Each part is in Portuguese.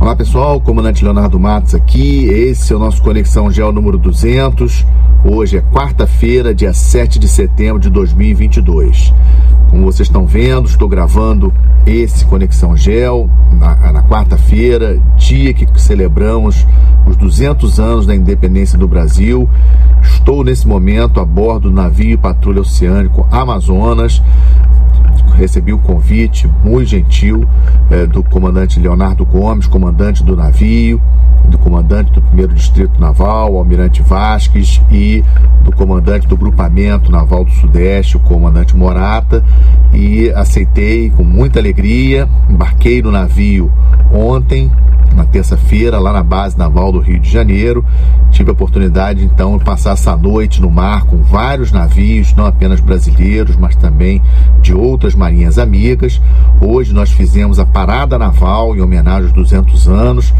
Olá pessoal, comandante Leonardo Matos aqui. Esse é o nosso Conexão Gel número 200. Hoje é quarta-feira, dia 7 de setembro de 2022. Como vocês estão vendo, estou gravando esse Conexão Gel na, na quarta-feira, dia que celebramos os 200 anos da independência do Brasil. Estou nesse momento a bordo do navio Patrulha Oceânico Amazonas recebi o convite muito gentil é, do comandante Leonardo Gomes, comandante do navio, do comandante do primeiro distrito naval, almirante Vasques, e do comandante do grupamento naval do Sudeste, o comandante Morata, e aceitei com muita alegria, embarquei no navio ontem, na terça-feira, lá na base naval do Rio de Janeiro. Tive a oportunidade então de passar essa noite no mar com vários navios, não apenas brasileiros, mas também de outras marinhas amigas. Hoje nós fizemos a parada naval em homenagem aos 200 anos.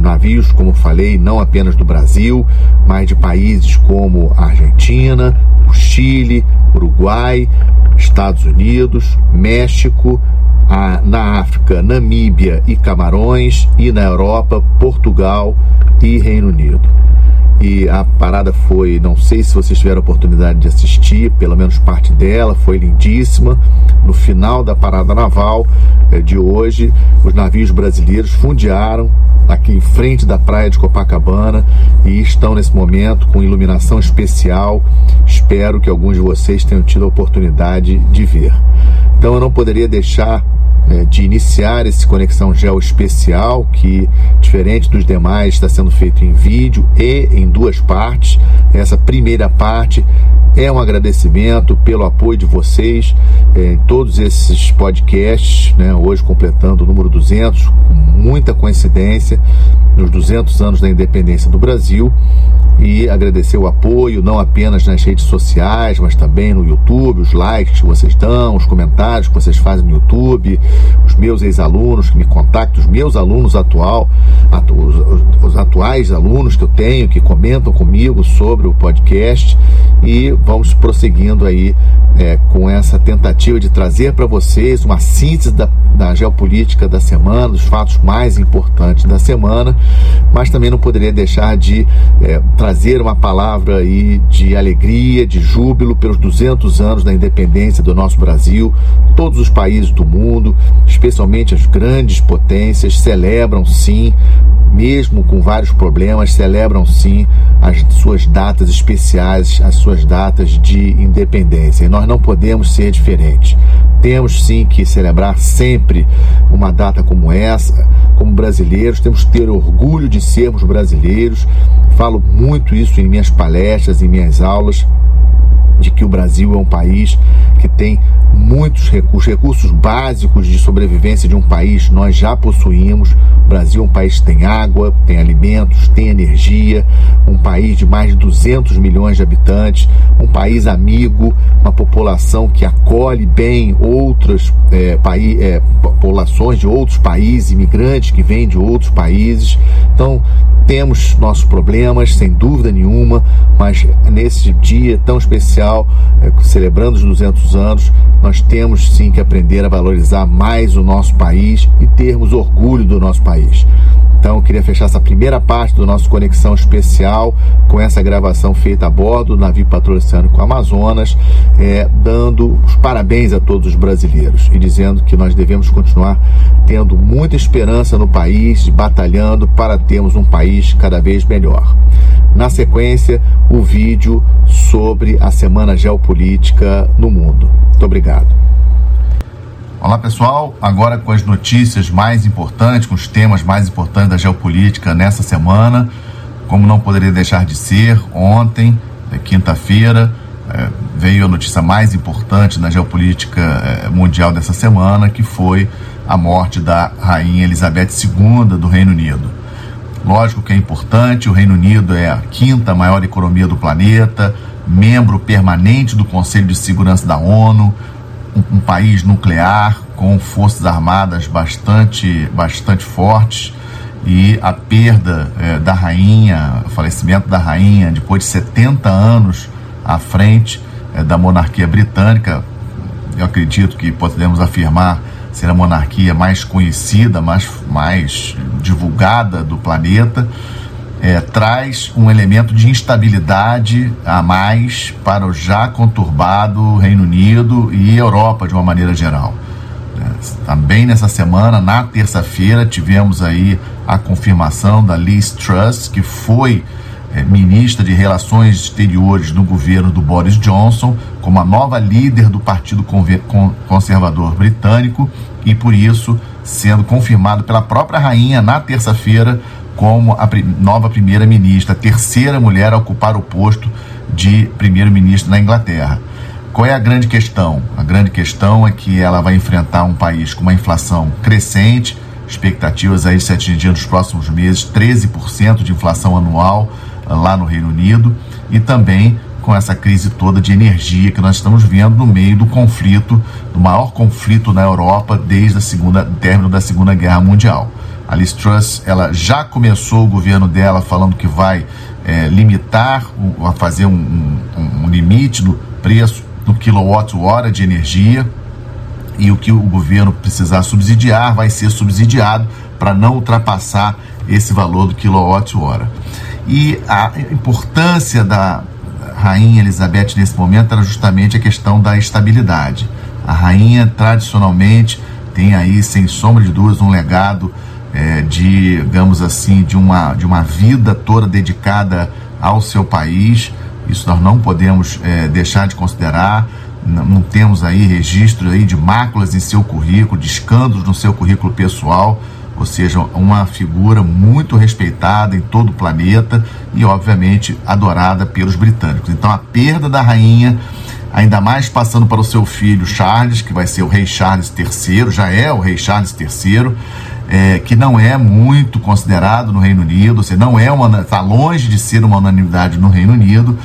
Navios, como falei, não apenas do Brasil, mas de países como a Argentina, o Chile, Uruguai, Estados Unidos, México, a, na África, Namíbia e Camarões, e na Europa, Portugal e Reino Unido. E a parada foi, não sei se vocês tiveram a oportunidade de assistir, pelo menos parte dela, foi lindíssima. No final da parada naval eh, de hoje, os navios brasileiros fundearam aqui em frente da praia de Copacabana e estão nesse momento com iluminação especial. Espero que alguns de vocês tenham tido a oportunidade de ver. Então eu não poderia deixar é, de iniciar esse Conexão Gel especial, que, diferente dos demais, está sendo feito em vídeo e em duas partes. Essa primeira parte é um agradecimento pelo apoio de vocês em todos esses podcasts, né, hoje completando o número 200, com muita coincidência, nos 200 anos da independência do Brasil. E agradecer o apoio, não apenas nas redes sociais, mas também no YouTube, os likes que vocês dão, os comentários que vocês fazem no YouTube, os meus ex-alunos que me contactam, os meus alunos atual, atu, os, os, atuais alunos que eu tenho, que comentam comigo sobre o podcast. E vamos prosseguindo aí é, com essa tentativa de trazer para vocês uma síntese da, da geopolítica da semana, dos fatos mais importantes da semana, mas também não poderia deixar de é, trazer uma palavra aí de alegria, de júbilo pelos 200 anos da independência do nosso Brasil. Todos os países do mundo, especialmente as grandes potências, celebram sim, mesmo com vários problemas, celebram sim as suas datas especiais, as suas datas de independência. E nós não podemos ser diferentes. Temos sim que celebrar sempre uma data como essa, como brasileiros, temos que ter orgulho de sermos brasileiros. Falo muito isso em minhas palestras, em minhas aulas, de que o Brasil é um país que tem muitos recursos, recursos básicos de sobrevivência de um país nós já possuímos. O Brasil é um país que tem água, tem alimentos, tem energia, um país de mais de 200 milhões de habitantes, um país amigo, uma população que acolhe bem outras é, paí é, populações de outros países, imigrantes que vêm de outros países. Então, temos nossos problemas, sem dúvida nenhuma, mas nesse dia tão especial, é, celebrando os 200 anos, nós temos sim que aprender a valorizar mais o nosso país e termos orgulho do nosso país. Então, queria fechar essa primeira parte do nosso Conexão Especial com essa gravação feita a bordo do navio patrocínio Amazonas, é, dando os parabéns a todos os brasileiros e dizendo que nós devemos continuar tendo muita esperança no país, batalhando para termos um país cada vez melhor. Na sequência, o vídeo sobre a Semana Geopolítica no mundo. Muito obrigado. Olá pessoal, agora com as notícias mais importantes, com os temas mais importantes da geopolítica nessa semana, como não poderia deixar de ser, ontem, é, quinta-feira, é, veio a notícia mais importante na geopolítica é, mundial dessa semana, que foi a morte da rainha Elizabeth II do Reino Unido. Lógico que é importante, o Reino Unido é a quinta maior economia do planeta, membro permanente do Conselho de Segurança da ONU, um, um país nuclear com forças armadas bastante, bastante fortes e a perda é, da rainha, o falecimento da rainha depois de 70 anos à frente é, da monarquia britânica, eu acredito que podemos afirmar ser a monarquia mais conhecida, mais, mais divulgada do planeta, é, traz um elemento de instabilidade a mais para o já conturbado Reino Unido e Europa de uma maneira geral. É, também nessa semana, na terça-feira, tivemos aí a confirmação da Liz Truss, que foi é, ministra de Relações Exteriores no governo do Boris Johnson, como a nova líder do Partido Conservador Britânico e, por isso, sendo confirmado pela própria rainha na terça-feira como a nova primeira-ministra, a terceira mulher a ocupar o posto de primeiro-ministro na Inglaterra. Qual é a grande questão? A grande questão é que ela vai enfrentar um país com uma inflação crescente, expectativas aí se atingir nos próximos meses 13% de inflação anual lá no Reino Unido e também com essa crise toda de energia que nós estamos vendo no meio do conflito, do maior conflito na Europa desde a segunda término da Segunda Guerra Mundial. A Liz Truss, ela já começou o governo dela falando que vai é, limitar, a fazer um, um, um limite no preço do quilowatt-hora de energia e o que o governo precisar subsidiar vai ser subsidiado para não ultrapassar esse valor do quilowatt-hora. E a importância da rainha Elizabeth nesse momento era justamente a questão da estabilidade. A rainha tradicionalmente tem aí, sem sombra de dúvidas, um legado é, de, digamos assim, de uma, de uma vida toda dedicada ao seu país. Isso nós não podemos é, deixar de considerar. Não, não temos aí registro aí de máculas em seu currículo, de escândalos no seu currículo pessoal ou seja, uma figura muito respeitada em todo o planeta e, obviamente, adorada pelos britânicos. Então, a perda da rainha, ainda mais passando para o seu filho Charles, que vai ser o rei Charles III, já é o rei Charles III, é, que não é muito considerado no Reino Unido, seja, não é uma, está longe de ser uma unanimidade no Reino Unido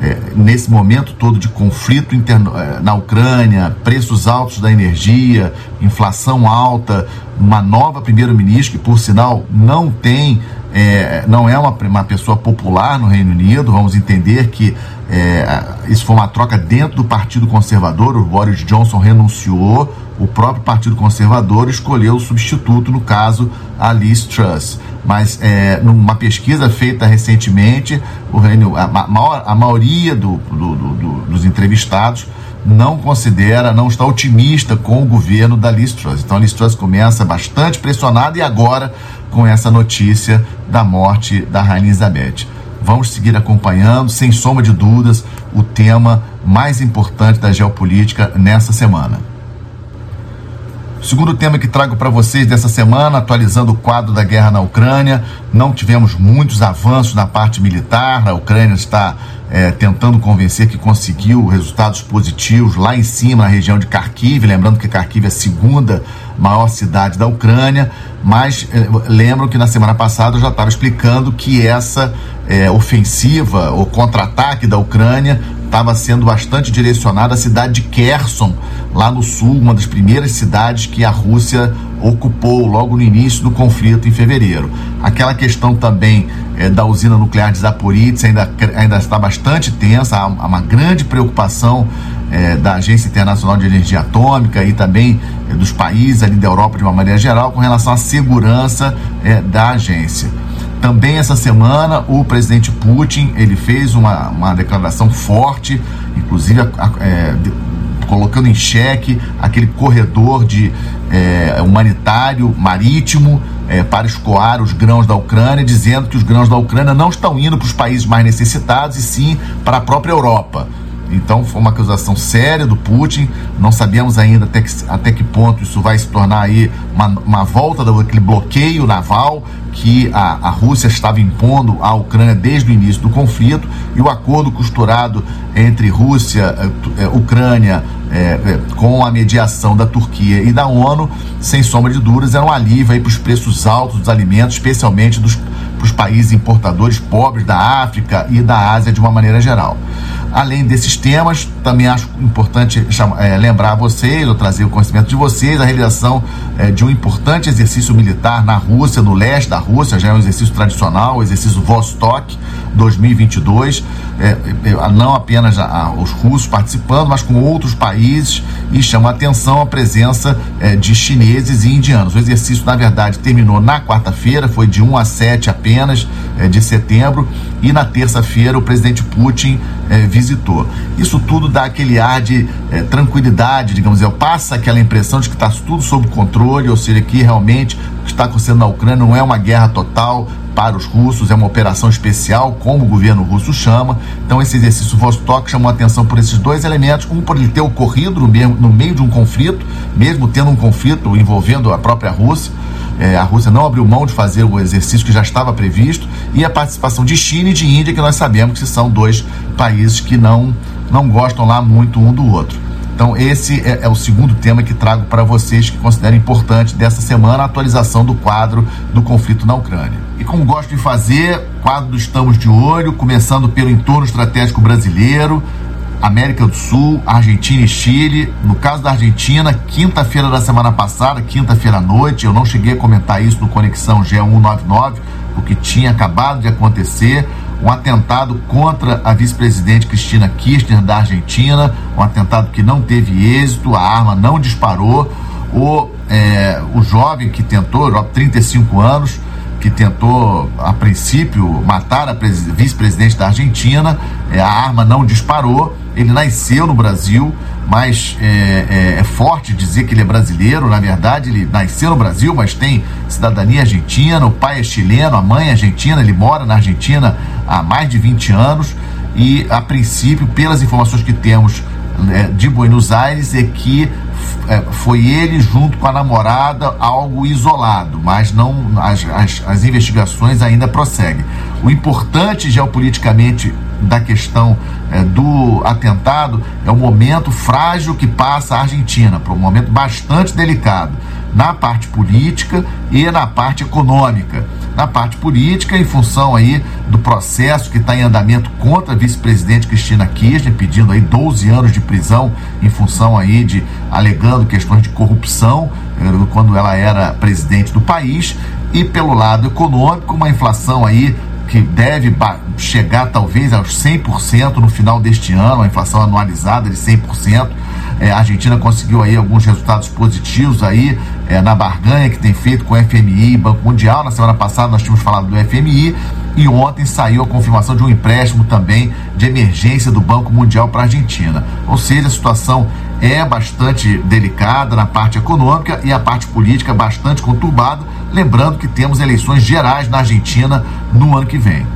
é, nesse momento todo de conflito interno, é, na Ucrânia, preços altos da energia, inflação alta, uma nova primeiro-ministro que, por sinal, não tem, é, não é uma, uma pessoa popular no Reino Unido. Vamos entender que é, isso foi uma troca dentro do Partido Conservador. O Boris Johnson renunciou, o próprio Partido Conservador escolheu o substituto, no caso, a Liz Truss mas é, numa pesquisa feita recentemente, o Reino, a, a, maioria do, do, do, dos entrevistados não considera, não está otimista com o governo da Liz Truss. Então a Liz Truss começa bastante pressionada e agora com essa notícia da morte da Rainha Elizabeth. Vamos seguir acompanhando, sem sombra de dúvidas, o tema mais importante da geopolítica nessa semana. Segundo tema que trago para vocês dessa semana, atualizando o quadro da guerra na Ucrânia, não tivemos muitos avanços na parte militar. A Ucrânia está é, tentando convencer que conseguiu resultados positivos lá em cima, na região de Kharkiv. Lembrando que Kharkiv é a segunda maior cidade da Ucrânia. Mas é, lembro que na semana passada eu já estava explicando que essa é, ofensiva, o contra-ataque da Ucrânia, estava sendo bastante direcionada à cidade de Kherson, lá no sul, uma das primeiras cidades que a Rússia ocupou logo no início do conflito em fevereiro. Aquela questão também é, da usina nuclear de Zaporizhzhia ainda, ainda está bastante tensa, há, uma grande preocupação é, da Agência Internacional de Energia Atômica e também é, dos países ali da Europa de uma maneira geral com relação à segurança da agência. Também essa semana o presidente Putin ele fez uma, uma declaração forte, inclusive é, colocando em xeque aquele corredor de é, humanitário marítimo é, para escoar os grãos da Ucrânia, dizendo que os grãos da Ucrânia não estão indo para os países mais necessitados e sim para a própria Europa. Então foi uma acusação séria do Putin. Não sabemos ainda até que, até que ponto isso vai se tornar aí uma, uma volta daquele bloqueio naval que a, a Rússia estava impondo à Ucrânia desde o início do conflito e o acordo costurado entre Rússia, eh, eh, Ucrânia, é, com a mediação da Turquia e da ONU, sem sombra de dúvidas, era um alívio para os preços altos dos alimentos, especialmente dos, para os países importadores pobres da África e da Ásia de uma maneira geral. Além desses temas, também acho importante chamar, é, lembrar a vocês, ou trazer o conhecimento de vocês, a realização é, de um importante exercício militar na Rússia, no leste da Rússia, já é um exercício tradicional, o exercício Vostok 2022, é, é, não apenas a, a, os russos participando, mas com outros países, e chama a atenção a presença é, de chineses e indianos. O exercício, na verdade, terminou na quarta-feira, foi de 1 a 7 apenas é, de setembro, e na terça-feira o presidente Putin é, visitou. Isso tudo dá aquele ar de é, tranquilidade, digamos, é, passa aquela impressão de que está tudo sob controle, ou seja, que realmente o que está acontecendo na Ucrânia não é uma guerra total para os russos, é uma operação especial, como o governo russo chama. Então, esse exercício Vostok chamou atenção por esses dois elementos: um, por ele ter ocorrido no meio, no meio de um conflito, mesmo tendo um conflito envolvendo a própria Rússia. É, a Rússia não abriu mão de fazer o exercício que já estava previsto, e a participação de China e de Índia, que nós sabemos que são dois países que não, não gostam lá muito um do outro. Então, esse é, é, o segundo tema que trago para vocês que considero importante dessa semana, a atualização do quadro do conflito na Ucrânia. E como gosto de fazer, quadro do Estamos de Olho, começando pelo entorno estratégico brasileiro, América do Sul, Argentina e Chile. No caso da Argentina, quinta-feira da semana passada, quinta-feira à noite, eu não cheguei a comentar isso no Conexão G199, o que tinha acabado de acontecer, um atentado contra a vice-presidente Cristina Kirchner da Argentina, um atentado que não teve êxito, a arma não disparou. O, é, o jovem que tentou, 35 anos, que tentou, a princípio, matar a vice-presidente da Argentina. É, a arma não disparou. Ele nasceu no Brasil, mas é, é, é, forte dizer que ele é brasileiro. Na verdade, ele nasceu no Brasil, mas tem cidadania argentina. O pai é chileno, a mãe é argentina. Ele mora na Argentina há mais de 20 anos. E, a princípio, pelas informações que temos é, de Buenos Aires, é que é, foi ele junto com a namorada algo isolado, mas não as, as, as investigações ainda prosseguem. O importante geopoliticamente da questão é, do atentado é o momento frágil que passa a Argentina, para um momento bastante delicado na parte política e na parte econômica. Na parte política, em função aí do processo que está em andamento contra a vice-presidente Cristina Kirchner, pedindo aí 12 anos de prisão em função aí de alegando questões de corrupção eh, quando ela era presidente do país, e pelo lado econômico, uma inflação aí que deve chegar talvez aos 100% no final deste ano, uma inflação anualizada de 100%. É, a Argentina conseguiu aí alguns resultados positivos aí é, na barganha que tem feito com o FMI e Banco Mundial. Na semana passada nós tínhamos falado do FMI e ontem saiu a confirmação de um empréstimo também de emergência do Banco Mundial para a Argentina. Ou seja, a situação é bastante delicada na parte econômica e a parte política bastante conturbada. Lembrando que temos eleições gerais na Argentina no ano que vem.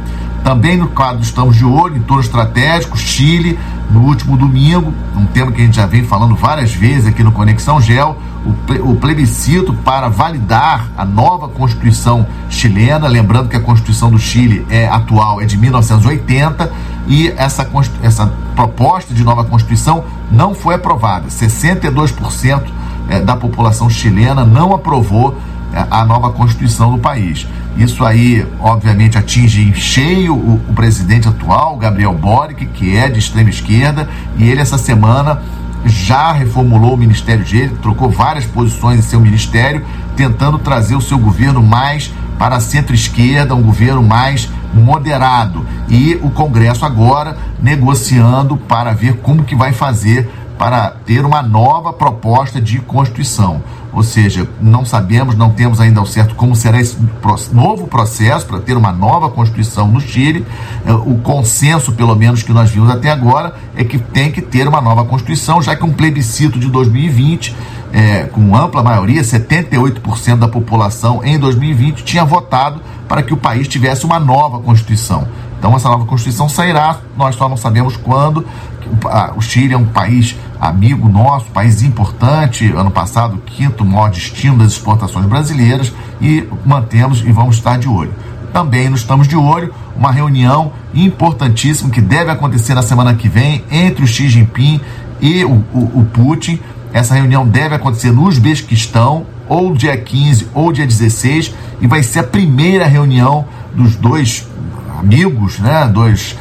Também no quadro estamos de olho em torno estratégico, Chile, no último domingo, um tema que a gente já vem falando várias vezes aqui no Conexão Gel, o plebiscito para validar a nova Constituição chilena, lembrando que a Constituição do Chile é atual, é de 1980, e essa, essa proposta de nova Constituição não foi aprovada. 62% é, da população chilena não aprovou é, a nova Constituição do país. Isso aí, obviamente, atinge em cheio o, o presidente atual, Gabriel Boric, que é de extrema esquerda, e ele essa semana já reformulou o ministério dele, trocou várias posições em seu ministério, tentando trazer o seu governo mais para centro-esquerda, um governo mais moderado. E o Congresso agora negociando para ver como que vai fazer para ter uma nova proposta de Constituição. Ou seja, não sabemos, não temos ainda ao certo como será esse novo processo para ter uma nova Constituição no Chile. É, o consenso, pelo menos, que nós vimos até agora, é que tem que ter uma nova Constituição, já que um plebiscito de 2020, é, com ampla maioria, 78% da população em 2020, tinha votado para que o país tivesse uma nova Constituição. Então, essa nova Constituição sairá, nós só não sabemos quando. O Chile é um país amigo nosso, país importante, ano passado, quinto maior destino das exportações brasileiras, e mantemos e vamos estar de olho. Também nos estamos de olho uma reunião importantíssima que deve acontecer na semana que vem entre o Xi Jinping e o, o, o Putin. Essa reunião deve acontecer no Uzbequistão, ou dia 15 ou dia 16, e vai ser a primeira reunião dos dois amigos, né, dois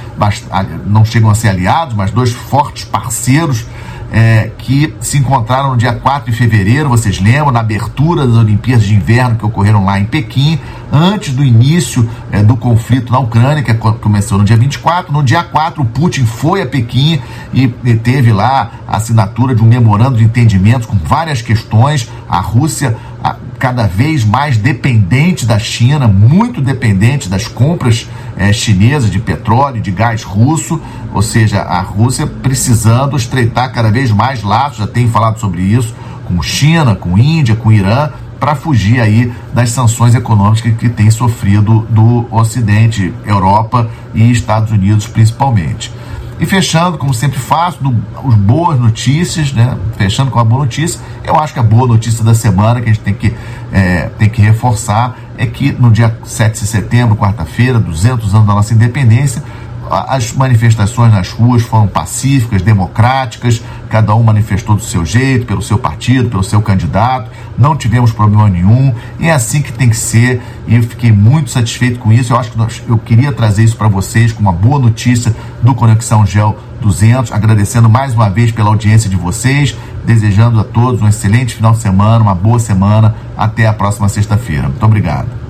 não chegam a ser aliados, mas dois fortes parceiros é, que se encontraram no dia 4 de fevereiro, vocês lembram, na abertura das Olimpíadas de Inverno que ocorreram lá em Pequim, antes do início é, do conflito na Ucrânia, que começou no dia 24. No dia 4, o Putin foi a Pequim e, e teve lá a assinatura de um memorando de entendimento com várias questões. A Rússia a, cada vez mais dependente da China, muito dependente das compras é, chinesas de petróleo, de gás russo, ou seja, a Rússia precisando estreitar cada vez mais laços, já tenho falado sobre isso, com China, com Índia, com Irã, para fugir aí das sanções econômicas que, tem sofrido do Ocidente, Europa e Estados Unidos principalmente. E fechando, como sempre faço, do, os boas notícias, né? Fechando com a boa notícia, eu acho que a boa notícia da semana que a gente tem que, é, tem que reforçar é que no dia 7 de setembro, quarta-feira, 200 anos da nossa independência, as manifestações nas ruas foram pacíficas, democráticas, cada um manifestou do seu jeito, pelo seu partido, pelo seu candidato, não tivemos problema nenhum, e é assim que tem que ser, e eu fiquei muito satisfeito com isso. Eu acho que nós, eu queria trazer isso para vocês com uma boa notícia do Conexão Gel 200, agradecendo mais uma vez pela audiência de vocês, desejando a todos um excelente final de semana, uma boa semana, até a próxima sexta-feira. Muito obrigado.